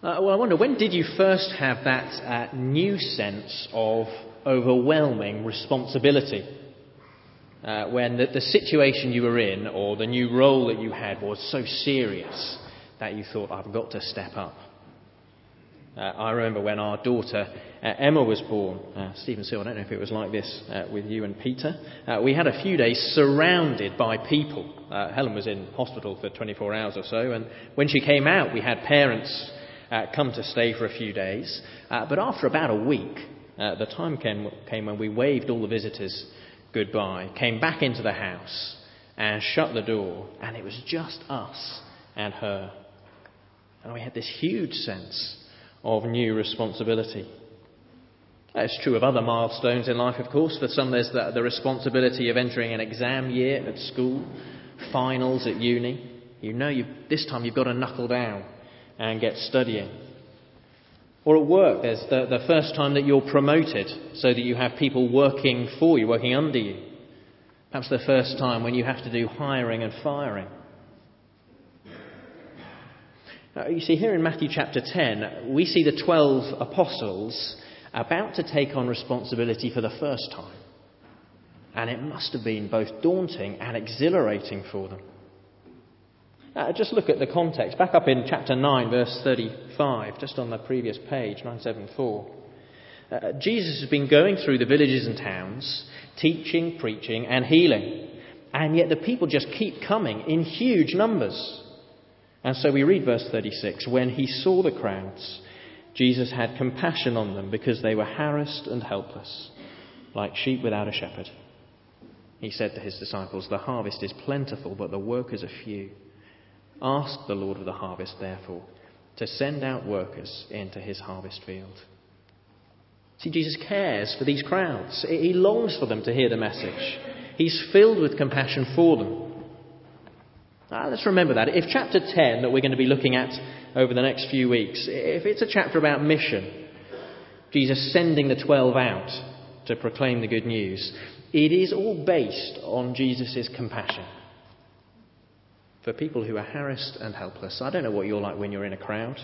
Uh, well, I wonder, when did you first have that uh, new sense of overwhelming responsibility? Uh, when the, the situation you were in or the new role that you had was so serious that you thought, I've got to step up. Uh, I remember when our daughter uh, Emma was born. Uh, Stephen Seal, I don't know if it was like this with you and Peter. We had a few days surrounded by people. Helen was in hospital for 24 hours or so, and when she came out, we had parents Uh, come to stay for a few days. Uh, but after about a week, uh, the time came, came when we waved all the visitors goodbye, came back into the house, and shut the door, and it was just us and her. And we had this huge sense of new responsibility. It's true of other milestones in life, of course. For some, there's the, the, responsibility of entering an exam year at school, finals at uni. You know this time you've got to knuckle down and get studying. Or at work, there's the, the first time that you're promoted so that you have people working for you, working under you. Perhaps the first time when you have to do hiring and firing. Now, you see, here in Matthew chapter 10, we see the 12 apostles about to take on responsibility for the first time. And it must have been both daunting and exhilarating for them. Uh, just look at the context. Back up in chapter 9, verse 35, just on the previous page, 974. Uh, Jesus has been going through the villages and towns, teaching, preaching, and healing. And yet the people just keep coming in huge numbers. And so we read verse 36 When he saw the crowds, Jesus had compassion on them because they were harassed and helpless, like sheep without a shepherd. He said to his disciples, The harvest is plentiful, but the workers are few. Ask the Lord of the harvest, therefore, to send out workers into his harvest field. See, Jesus cares for these crowds. He longs for them to hear the message. He's filled with compassion for them. Ah, let's remember that. If chapter 10 that we're going to be looking at over the next few weeks, if it's a chapter about mission, Jesus sending the 12 out to proclaim the good news, it is all based on Jesus' compassion for people who are harassed and helpless. I don't know what you're like when you're in a crowd,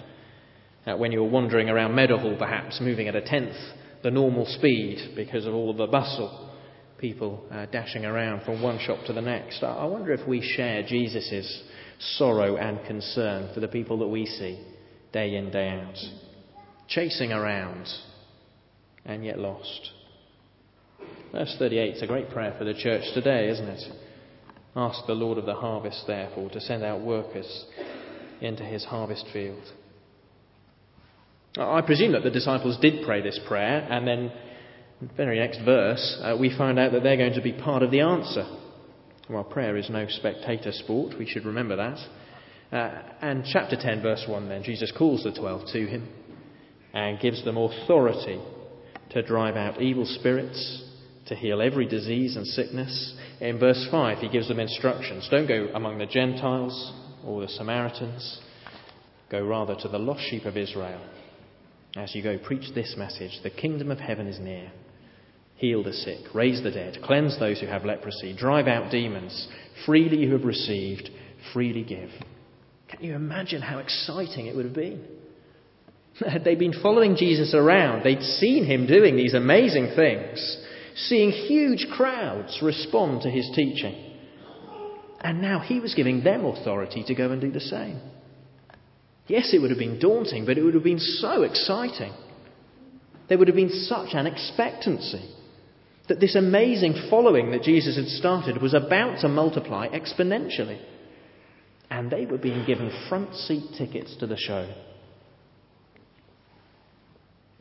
uh, when you're wandering around Meadowhall perhaps, moving at a tenth the normal speed because of all of the bustle people uh, dashing around from one shop to the next. I wonder if we share Jesus' sorrow and concern for the people that we see day in, day out, chasing around and yet lost. Verse 38 is a great prayer for the church today, isn't it? Ask the Lord of the harvest, therefore, to send out workers into his harvest field. I presume that the disciples did pray this prayer and then very next verse, uh, we find out that they're going to be part of the answer. Well, prayer is no spectator sport, we should remember that. Uh, and chapter 10, verse 1, then, Jesus calls the twelve to him and gives them authority to drive out evil spirits, to heal every disease and sickness. In verse 5, he gives them instructions don't go among the Gentiles or the Samaritans, go rather to the lost sheep of Israel. As you go, preach this message the kingdom of heaven is near. Heal the sick, raise the dead, cleanse those who have leprosy, drive out demons. Freely you have received, freely give. Can you imagine how exciting it would have been? Had They'd been following Jesus around. They'd seen him doing these amazing things, seeing huge crowds respond to his teaching. And now he was giving them authority to go and do the same. Yes, it would have been daunting, but it would have been so exciting. There would have been such an expectancy that this amazing following that Jesus had started was about to multiply exponentially. And they were being given front seat tickets to the show.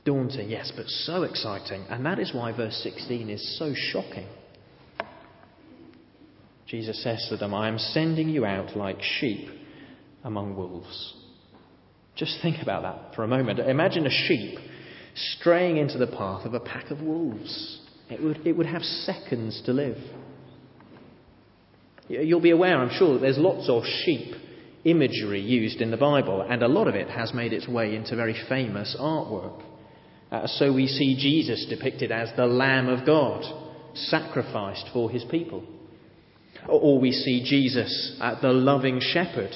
Daunting, yes, but so exciting. And that is why verse 16 is so shocking. Jesus says to them, I am sending you out like sheep among wolves. Just think about that for a moment. Imagine a sheep straying into the path of a pack of wolves. It would, it would have seconds to live. You'll be aware, I'm sure, that there's lots of sheep imagery used in the Bible, and a lot of it has made its way into very famous artwork. Uh, so we see Jesus depicted as the Lamb of God, sacrificed for his people. Or we see Jesus, uh, the loving shepherd,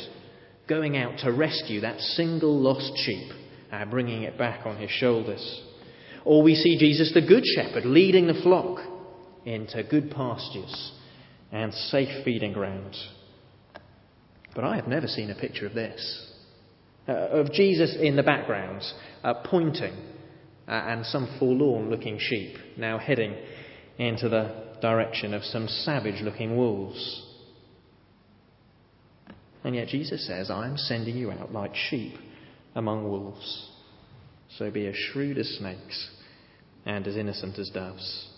going out to rescue that single lost sheep uh, bringing it back on his shoulders. Or we see Jesus, the Good Shepherd, leading the flock into good pastures and safe feeding grounds. But I have never seen a picture of this. Uh, of Jesus in the background, uh, pointing, uh, and some forlorn looking sheep now heading into the direction of some savage looking wolves. And yet Jesus says, I am sending you out like sheep among wolves. So be as shrewd as snakes and as innocent as doves.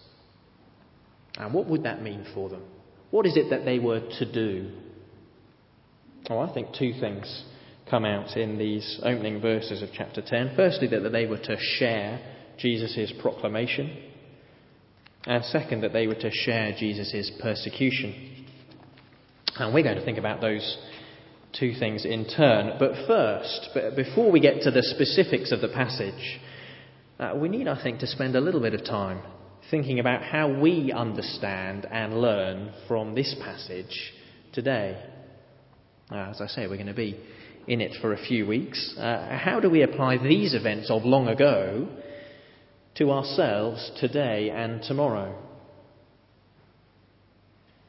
And what would that mean for them? What is it that they were to do? Oh, I think two things come out in these opening verses of chapter 10. Firstly, that they were to share Jesus' proclamation. And second, that they were to share Jesus' persecution. And we're going to think about those two things in turn. But first, before we get to the specifics of the passage, uh, we need, I think, to spend a little bit of time thinking about how we understand and learn from this passage today. Uh, as I say, we're going to be in it for a few weeks. Uh, how do we apply these events of long ago to ourselves today and tomorrow?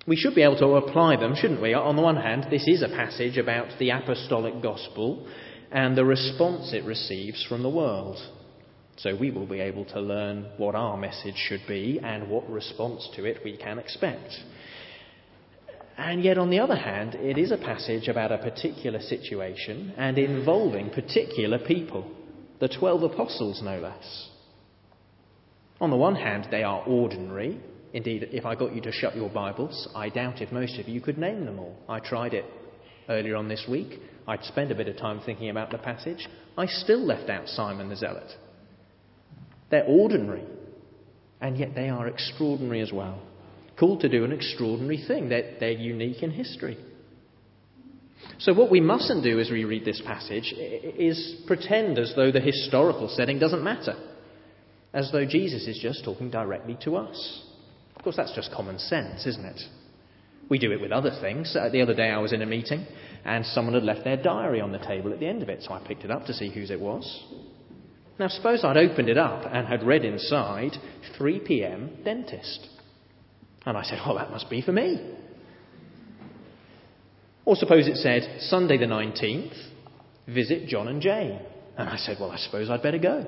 We should be able to apply them, shouldn't we? On the one hand, this is a passage about the apostolic gospel and the response it receives from the world. So we will be able to learn what our message should be and what response to it we can expect. And yet, on the other hand, it is a passage about a particular situation and involving particular people, the twelve apostles, no less. On the one hand, they are ordinary. Indeed, if I got you to shut your Bibles, I doubt if most of you could name them all. I tried it earlier on this week. I'd spent a bit of time thinking about the passage. I still left out Simon the Zealot. They're ordinary, and yet they are extraordinary as well called to do an extraordinary thing. They're, they're unique in history. So, what we mustn't do as we read this passage is pretend as though the historical setting doesn't matter, as though Jesus is just talking directly to us. Of course, that's just common sense, isn't it? We do it with other things. Uh, the other day I was in a meeting and someone had left their diary on the table at the end of it, so I picked it up to see whose it was. Now, suppose I'd opened it up and had read inside 3 pm dentist. And I said, Well, that must be for me. Or suppose it said, Sunday the 19th, visit John and Jane. And I said, Well, I suppose I'd better go.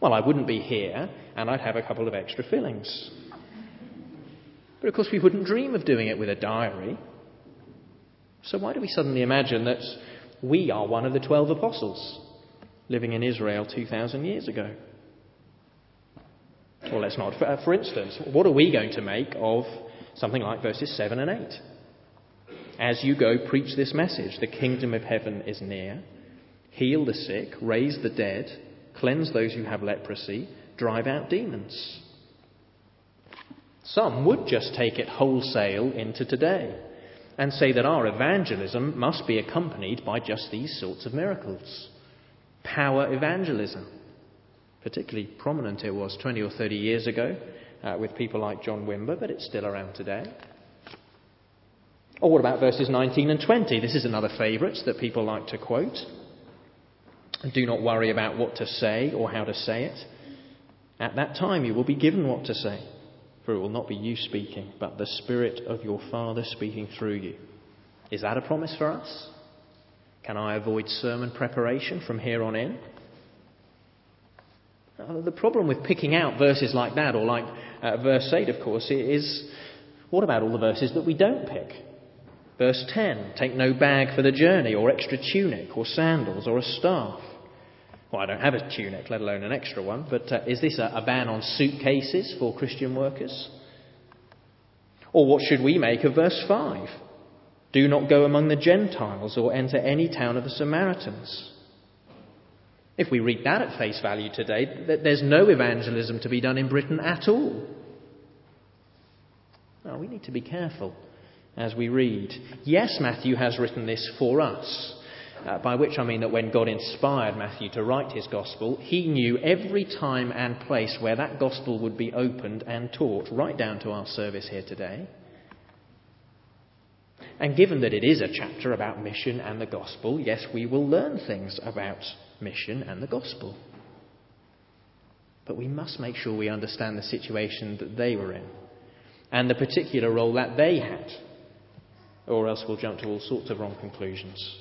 Well, I wouldn't be here, and I'd have a couple of extra fillings. But of course, we wouldn't dream of doing it with a diary. So why do we suddenly imagine that we are one of the twelve apostles living in Israel 2,000 years ago? Well, let's not. For, uh, for instance, what are we going to make of something like verses 7 and 8? As you go, preach this message the kingdom of heaven is near. Heal the sick, raise the dead, cleanse those who have leprosy, drive out demons. Some would just take it wholesale into today and say that our evangelism must be accompanied by just these sorts of miracles. Power evangelism. Particularly prominent it was 20 or 30 years ago uh, with people like John Wimber, but it's still around today. Or what about verses 19 and 20? This is another favourite that people like to quote. Do not worry about what to say or how to say it. At that time you will be given what to say, for it will not be you speaking, but the Spirit of your Father speaking through you. Is that a promise for us? Can I avoid sermon preparation from here on in? Uh, the problem with picking out verses like that, or like uh, verse 8, of course, is what about all the verses that we don't pick? Verse 10 take no bag for the journey, or extra tunic, or sandals, or a staff. Well, I don't have a tunic, let alone an extra one, but uh, is this a, a ban on suitcases for Christian workers? Or what should we make of verse 5? Do not go among the Gentiles or enter any town of the Samaritans. If we read that at face value today, there's no evangelism to be done in Britain at all. Now, we need to be careful as we read. Yes, Matthew has written this for us, uh, by which I mean that when God inspired Matthew to write his gospel, he knew every time and place where that gospel would be opened and taught, right down to our service here today. And given that it is a chapter about mission and the gospel, yes, we will learn things about mission and the gospel. But we must make sure we understand the situation that they were in and the particular role that they had, or else we'll jump to all sorts of wrong conclusions.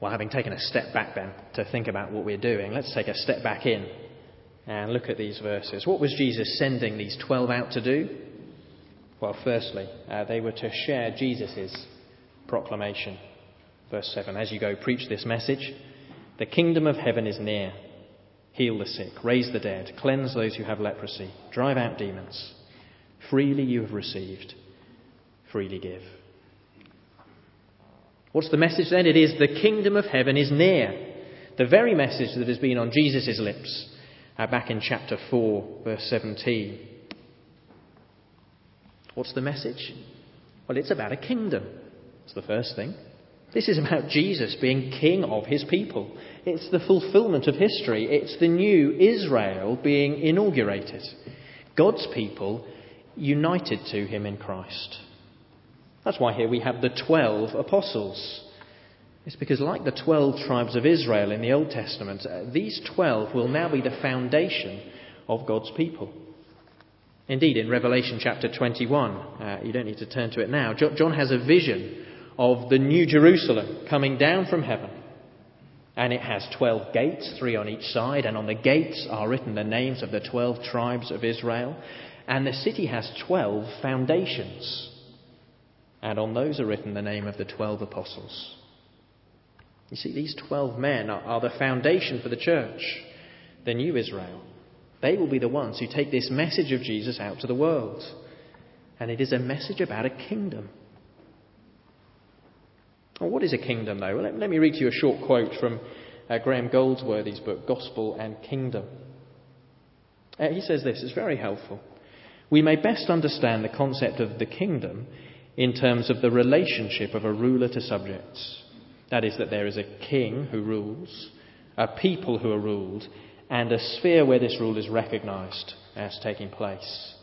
Well, having taken a step back then to think about what we're doing, let's take a step back in and look at these verses. What was Jesus sending these 12 out to do? Well, firstly, uh, they were to share Jesus' proclamation. Verse 7 As you go, preach this message the kingdom of heaven is near. Heal the sick, raise the dead, cleanse those who have leprosy, drive out demons. Freely you have received, freely give. What's the message then? It is the kingdom of heaven is near. The very message that has been on Jesus' lips uh, back in chapter 4, verse 17. What's the message? Well, it's about a kingdom. That's the first thing. This is about Jesus being king of his people. It's the fulfillment of history. It's the new Israel being inaugurated. God's people united to him in Christ. That's why here we have the 12 apostles. It's because, like the 12 tribes of Israel in the Old Testament, these 12 will now be the foundation of God's people. Indeed, in Revelation chapter 21, uh, you don't need to turn to it now, John has a vision of the New Jerusalem coming down from heaven. And it has 12 gates, three on each side, and on the gates are written the names of the 12 tribes of Israel. And the city has 12 foundations and on those are written the name of the twelve apostles. You see, these twelve men are, are, the foundation for the church, the new Israel. They will be the ones who take this message of Jesus out to the world. And it is a message about a kingdom. Well, what is a kingdom, though? Well, let, let, me read to you a short quote from uh, Graham Goldsworthy's book, Gospel and Kingdom. Uh, he says this, it's very helpful. We may best understand the concept of the kingdom in terms of the relationship of a ruler to subjects. That is, that there is a king who rules, a people who are ruled, and a sphere where this rule is recognized as taking place.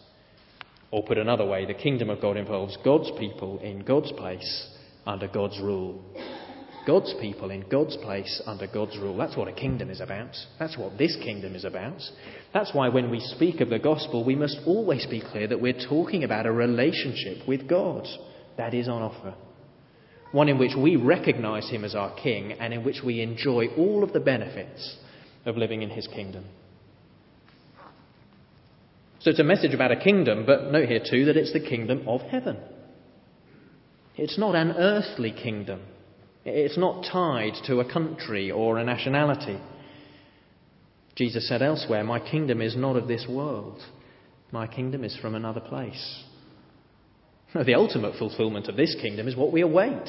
Or put another way, the kingdom of God involves God's people in God's place under God's rule. God's people in God's place under God's rule. That's what a kingdom is about. That's what this kingdom is about. That's why when we speak of the gospel, we must always be clear that we're talking about a relationship with God. That is on offer. One in which we recognize Him as our King and in which we enjoy all of the benefits of living in His kingdom. So it's a message about a kingdom, but note here too that it's the kingdom of heaven. It's not an earthly kingdom. It's not tied to a country or a nationality. Jesus said elsewhere, My kingdom is not of this world. My kingdom is from another place. The ultimate fulfillment of this kingdom is what we await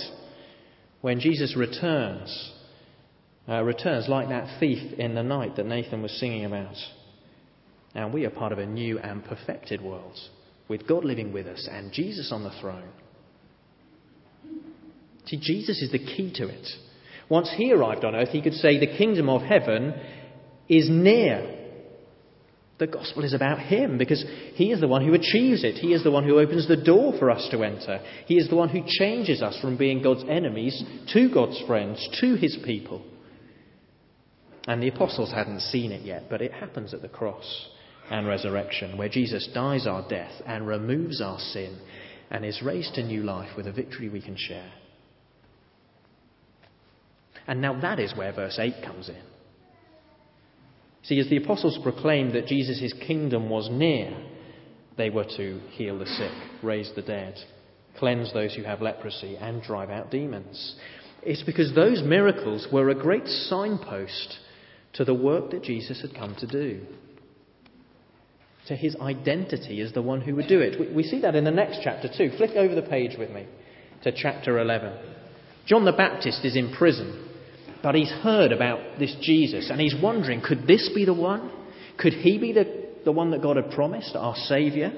when Jesus returns. Uh, returns like that thief in the night that Nathan was singing about. And we are part of a new and perfected world with God living with us and Jesus on the throne. See, Jesus is the key to it. Once he arrived on earth, he could say, The kingdom of heaven is near. The gospel is about him because he is the one who achieves it. He is the one who opens the door for us to enter. He is the one who changes us from being God's enemies to God's friends, to his people. And the apostles hadn't seen it yet, but it happens at the cross and resurrection, where Jesus dies our death and removes our sin and is raised to new life with a victory we can share. And now that is where verse 8 comes in. See, as the apostles proclaimed that Jesus' kingdom was near, they were to heal the sick, raise the dead, cleanse those who have leprosy, and drive out demons. It's because those miracles were a great signpost to the work that Jesus had come to do, to his identity as the one who would do it. We see that in the next chapter too. Flick over the page with me to chapter 11. John the Baptist is in prison. But he's heard about this Jesus and he's wondering could this be the one? Could he be the, the one that God had promised, our Saviour?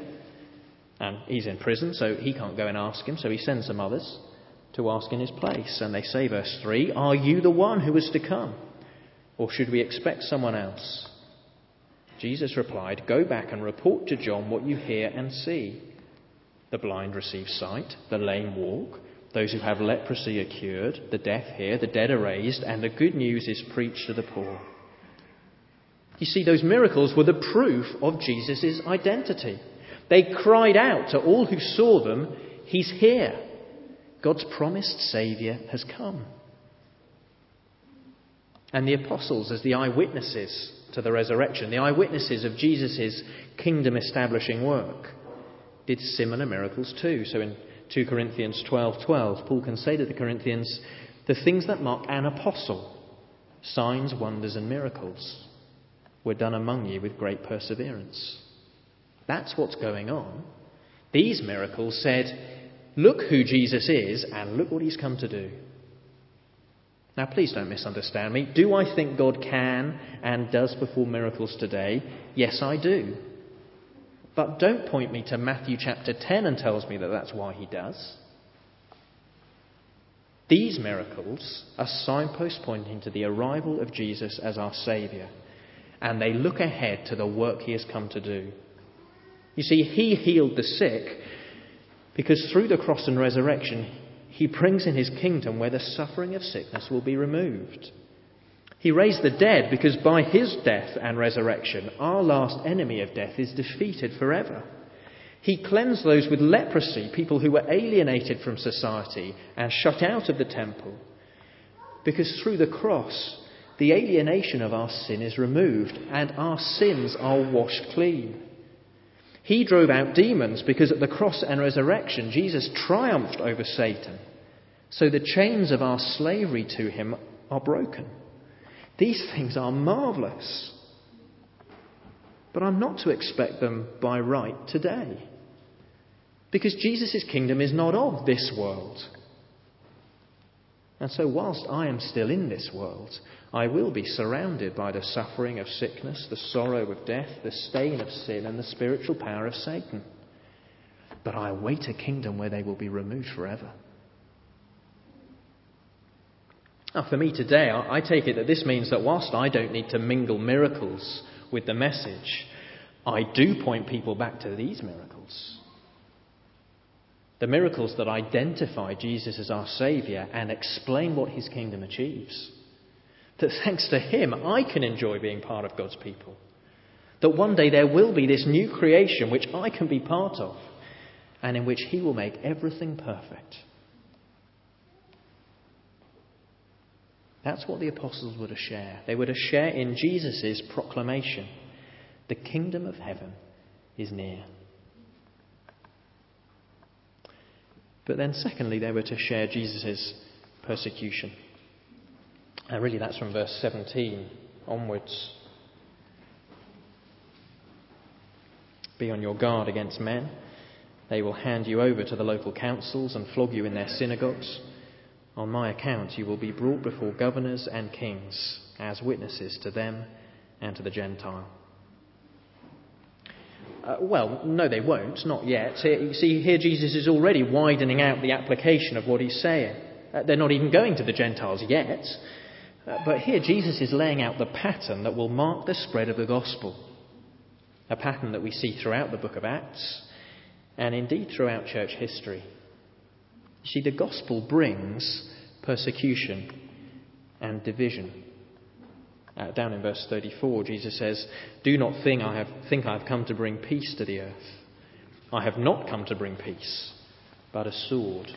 And he's in prison, so he can't go and ask him, so he sends some others to ask in his place. And they say, verse 3 Are you the one who is to come? Or should we expect someone else? Jesus replied, Go back and report to John what you hear and see. The blind receive sight, the lame walk, those who have leprosy are cured, the deaf hear, the dead are raised, and the good news is preached to the poor. You see, those miracles were the proof of Jesus' identity. They cried out to all who saw them, He's here. God's promised Saviour has come. And the apostles, as the eyewitnesses to the resurrection, the eyewitnesses of Jesus' kingdom establishing work, did similar miracles too. So in 2 Corinthians 12:12, 12, Paul can say to the Corinthians, the things that mark an apostle, signs, wonders, and miracles, were done among you with great perseverance. That's what's going on. These miracles said, Look who Jesus is and look what he's come to do. Now, please don't misunderstand me. Do I think God can and does perform miracles today? Yes, I do. But don't point me to Matthew chapter 10 and tells me that that's why he does. These miracles are signposts pointing to the arrival of Jesus as our Saviour, and they look ahead to the work he has come to do. You see, he healed the sick because through the cross and resurrection, he brings in his kingdom where the suffering of sickness will be removed. He raised the dead because by his death and resurrection, our last enemy of death is defeated forever. He cleansed those with leprosy, people who were alienated from society and shut out of the temple. Because through the cross, the alienation of our sin is removed and our sins are washed clean. He drove out demons because at the cross and resurrection, Jesus triumphed over Satan. So the chains of our slavery to him are broken. These things are marvellous. But I'm not to expect them by right today. Because Jesus' kingdom is not of this world. And so, whilst I am still in this world, I will be surrounded by the suffering of sickness, the sorrow of death, the stain of sin, and the spiritual power of Satan. But I await a kingdom where they will be removed forever. Now, for me today, I take it that this means that whilst I don't need to mingle miracles with the message, I do point people back to these miracles. The miracles that identify Jesus as our Saviour and explain what His kingdom achieves. That thanks to Him, I can enjoy being part of God's people. That one day there will be this new creation which I can be part of and in which He will make everything perfect. That's what the apostles were to share. They were to share in Jesus' proclamation the kingdom of heaven is near. But then, secondly, they were to share Jesus' persecution. And really, that's from verse 17 onwards. Be on your guard against men. They will hand you over to the local councils and flog you in their synagogues. On my account, you will be brought before governors and kings as witnesses to them and to the Gentile. Uh, well, no, they won't, not yet. You see, here Jesus is already widening out the application of what he's saying. Uh, they're not even going to the Gentiles yet. Uh, but here Jesus is laying out the pattern that will mark the spread of the gospel. A pattern that we see throughout the book of Acts and indeed throughout church history. You see, the gospel brings persecution and division. Uh, down in verse 34, Jesus says, Do not think I, have, think I have come to bring peace to the earth. I have not come to bring peace, but a sword.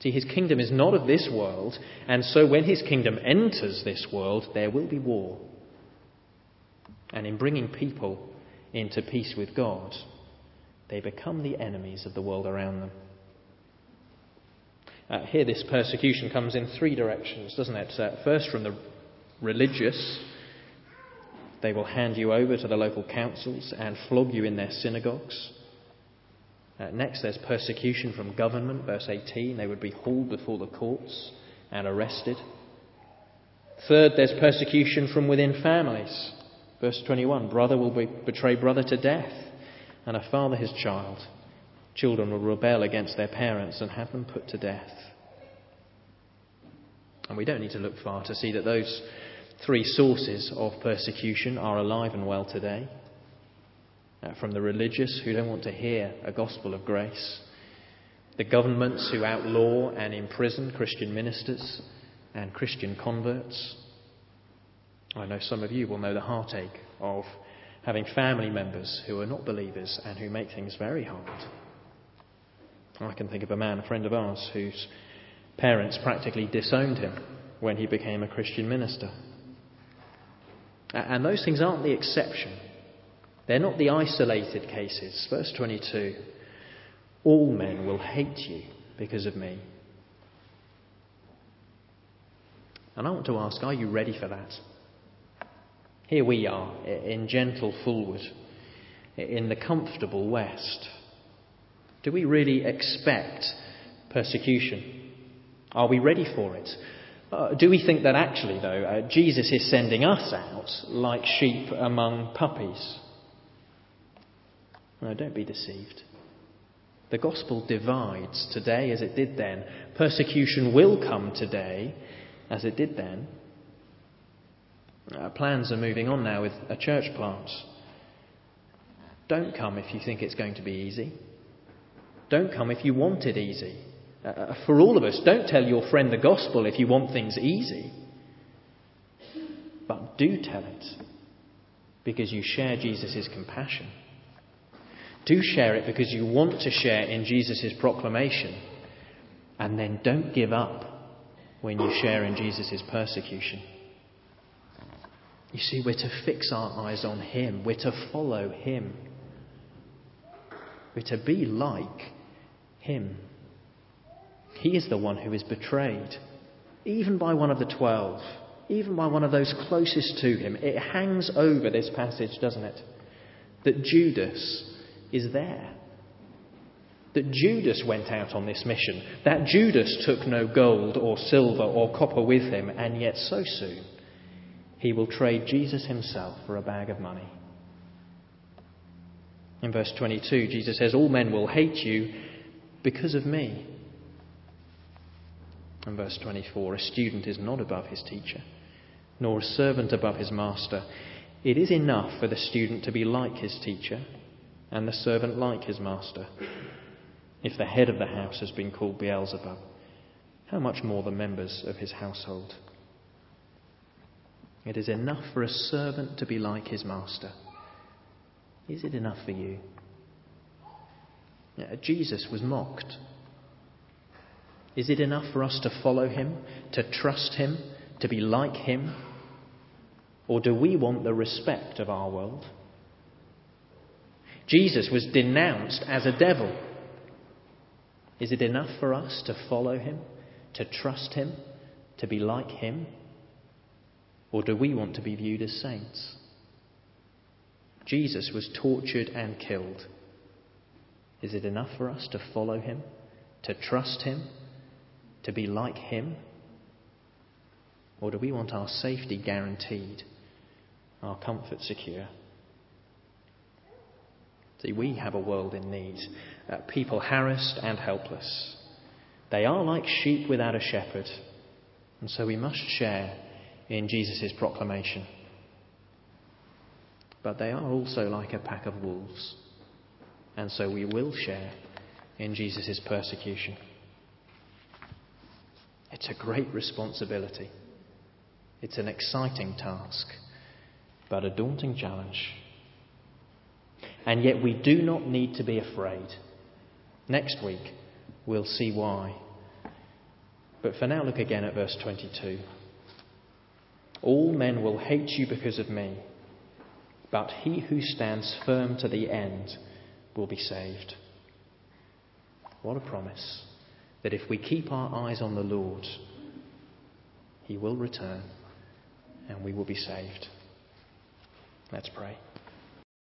See, his kingdom is not of this world, and so when his kingdom enters this world, there will be war. And in bringing people into peace with God, they become the enemies of the world around them. Uh, here, this persecution comes in three directions, doesn't it? Uh, first, from the religious, they will hand you over to the local councils and flog you in their synagogues. Uh, next, there's persecution from government, verse 18. They would be hauled before the courts and arrested. Third, there's persecution from within families. Verse 21 Brother will be, betray brother to death, and a father his child. Children will rebel against their parents and have them put to death. And we don't need to look far to see that those three sources of persecution are alive and well today. uh, from the religious who don't want to hear a gospel of grace, the governments who outlaw and imprison Christian ministers and Christian converts. I know some of you will know the heartache of having family members who are not believers and who make things very hard. I can think of a man, a friend of ours, whose parents practically disowned him when he became a Christian minister. And those things aren't the exception. They're not the isolated cases. Verse 22 All men will hate you because of me. And I want to ask are you ready for that? Here we are in gentle Fulwood, in the comfortable West. Do we really expect persecution? Are we ready for it? Uh, do we think that actually, though, uh, Jesus is sending us out like sheep among puppies? No, don't be deceived. The gospel divides today as it did then. Persecution will come today as it did then. Uh, plans are moving on now with a church plant. Don't come if you think it's going to be easy. Don't come if you want it easy. Uh, uh, for all of us, don't tell your friend the gospel if you want things easy. But do tell it because you share Jesus' compassion. Do share it because you want to share in Jesus' proclamation. And then don't give up when you share in Jesus' persecution. You see, we're to fix our eyes on Him, we're to follow Him, we're to be like Him. He is the one who is betrayed, even by one of the twelve, even by one of those closest to him. It hangs over this passage, doesn't it? That Judas is there. That Judas went out on this mission. That Judas took no gold or silver or copper with him, and yet so soon he will trade Jesus himself for a bag of money. In verse 22, Jesus says, All men will hate you because of me. And verse 24 A student is not above his teacher, nor a servant above his master. It is enough for the student to be like his teacher, and the servant like his master. If the head of the house has been called Beelzebub, how much more the members of his household? It is enough for a servant to be like his master. Is it enough for you? Jesus was mocked. Is it enough for us to follow him, to trust him, to be like him? Or do we want the respect of our world? Jesus was denounced as a devil. Is it enough for us to follow him, to trust him, to be like him? Or do we want to be viewed as saints? Jesus was tortured and killed. Is it enough for us to follow him, to trust him, to be like him? Or do we want our safety guaranteed, our comfort secure? See, we have a world in need, uh, people harassed and helpless. They are like sheep without a shepherd, and so we must share in Jesus' proclamation. But they are also like a pack of wolves, and so we will share in Jesus' persecution. It's a great responsibility. It's an exciting task, but a daunting challenge. And yet we do not need to be afraid. Next week, we'll see why. But for now, look again at verse 22. All men will hate you because of me, but he who stands firm to the end will be saved. What a promise that if we keep our eyes on the Lord, he will return and we will be saved. Let's pray.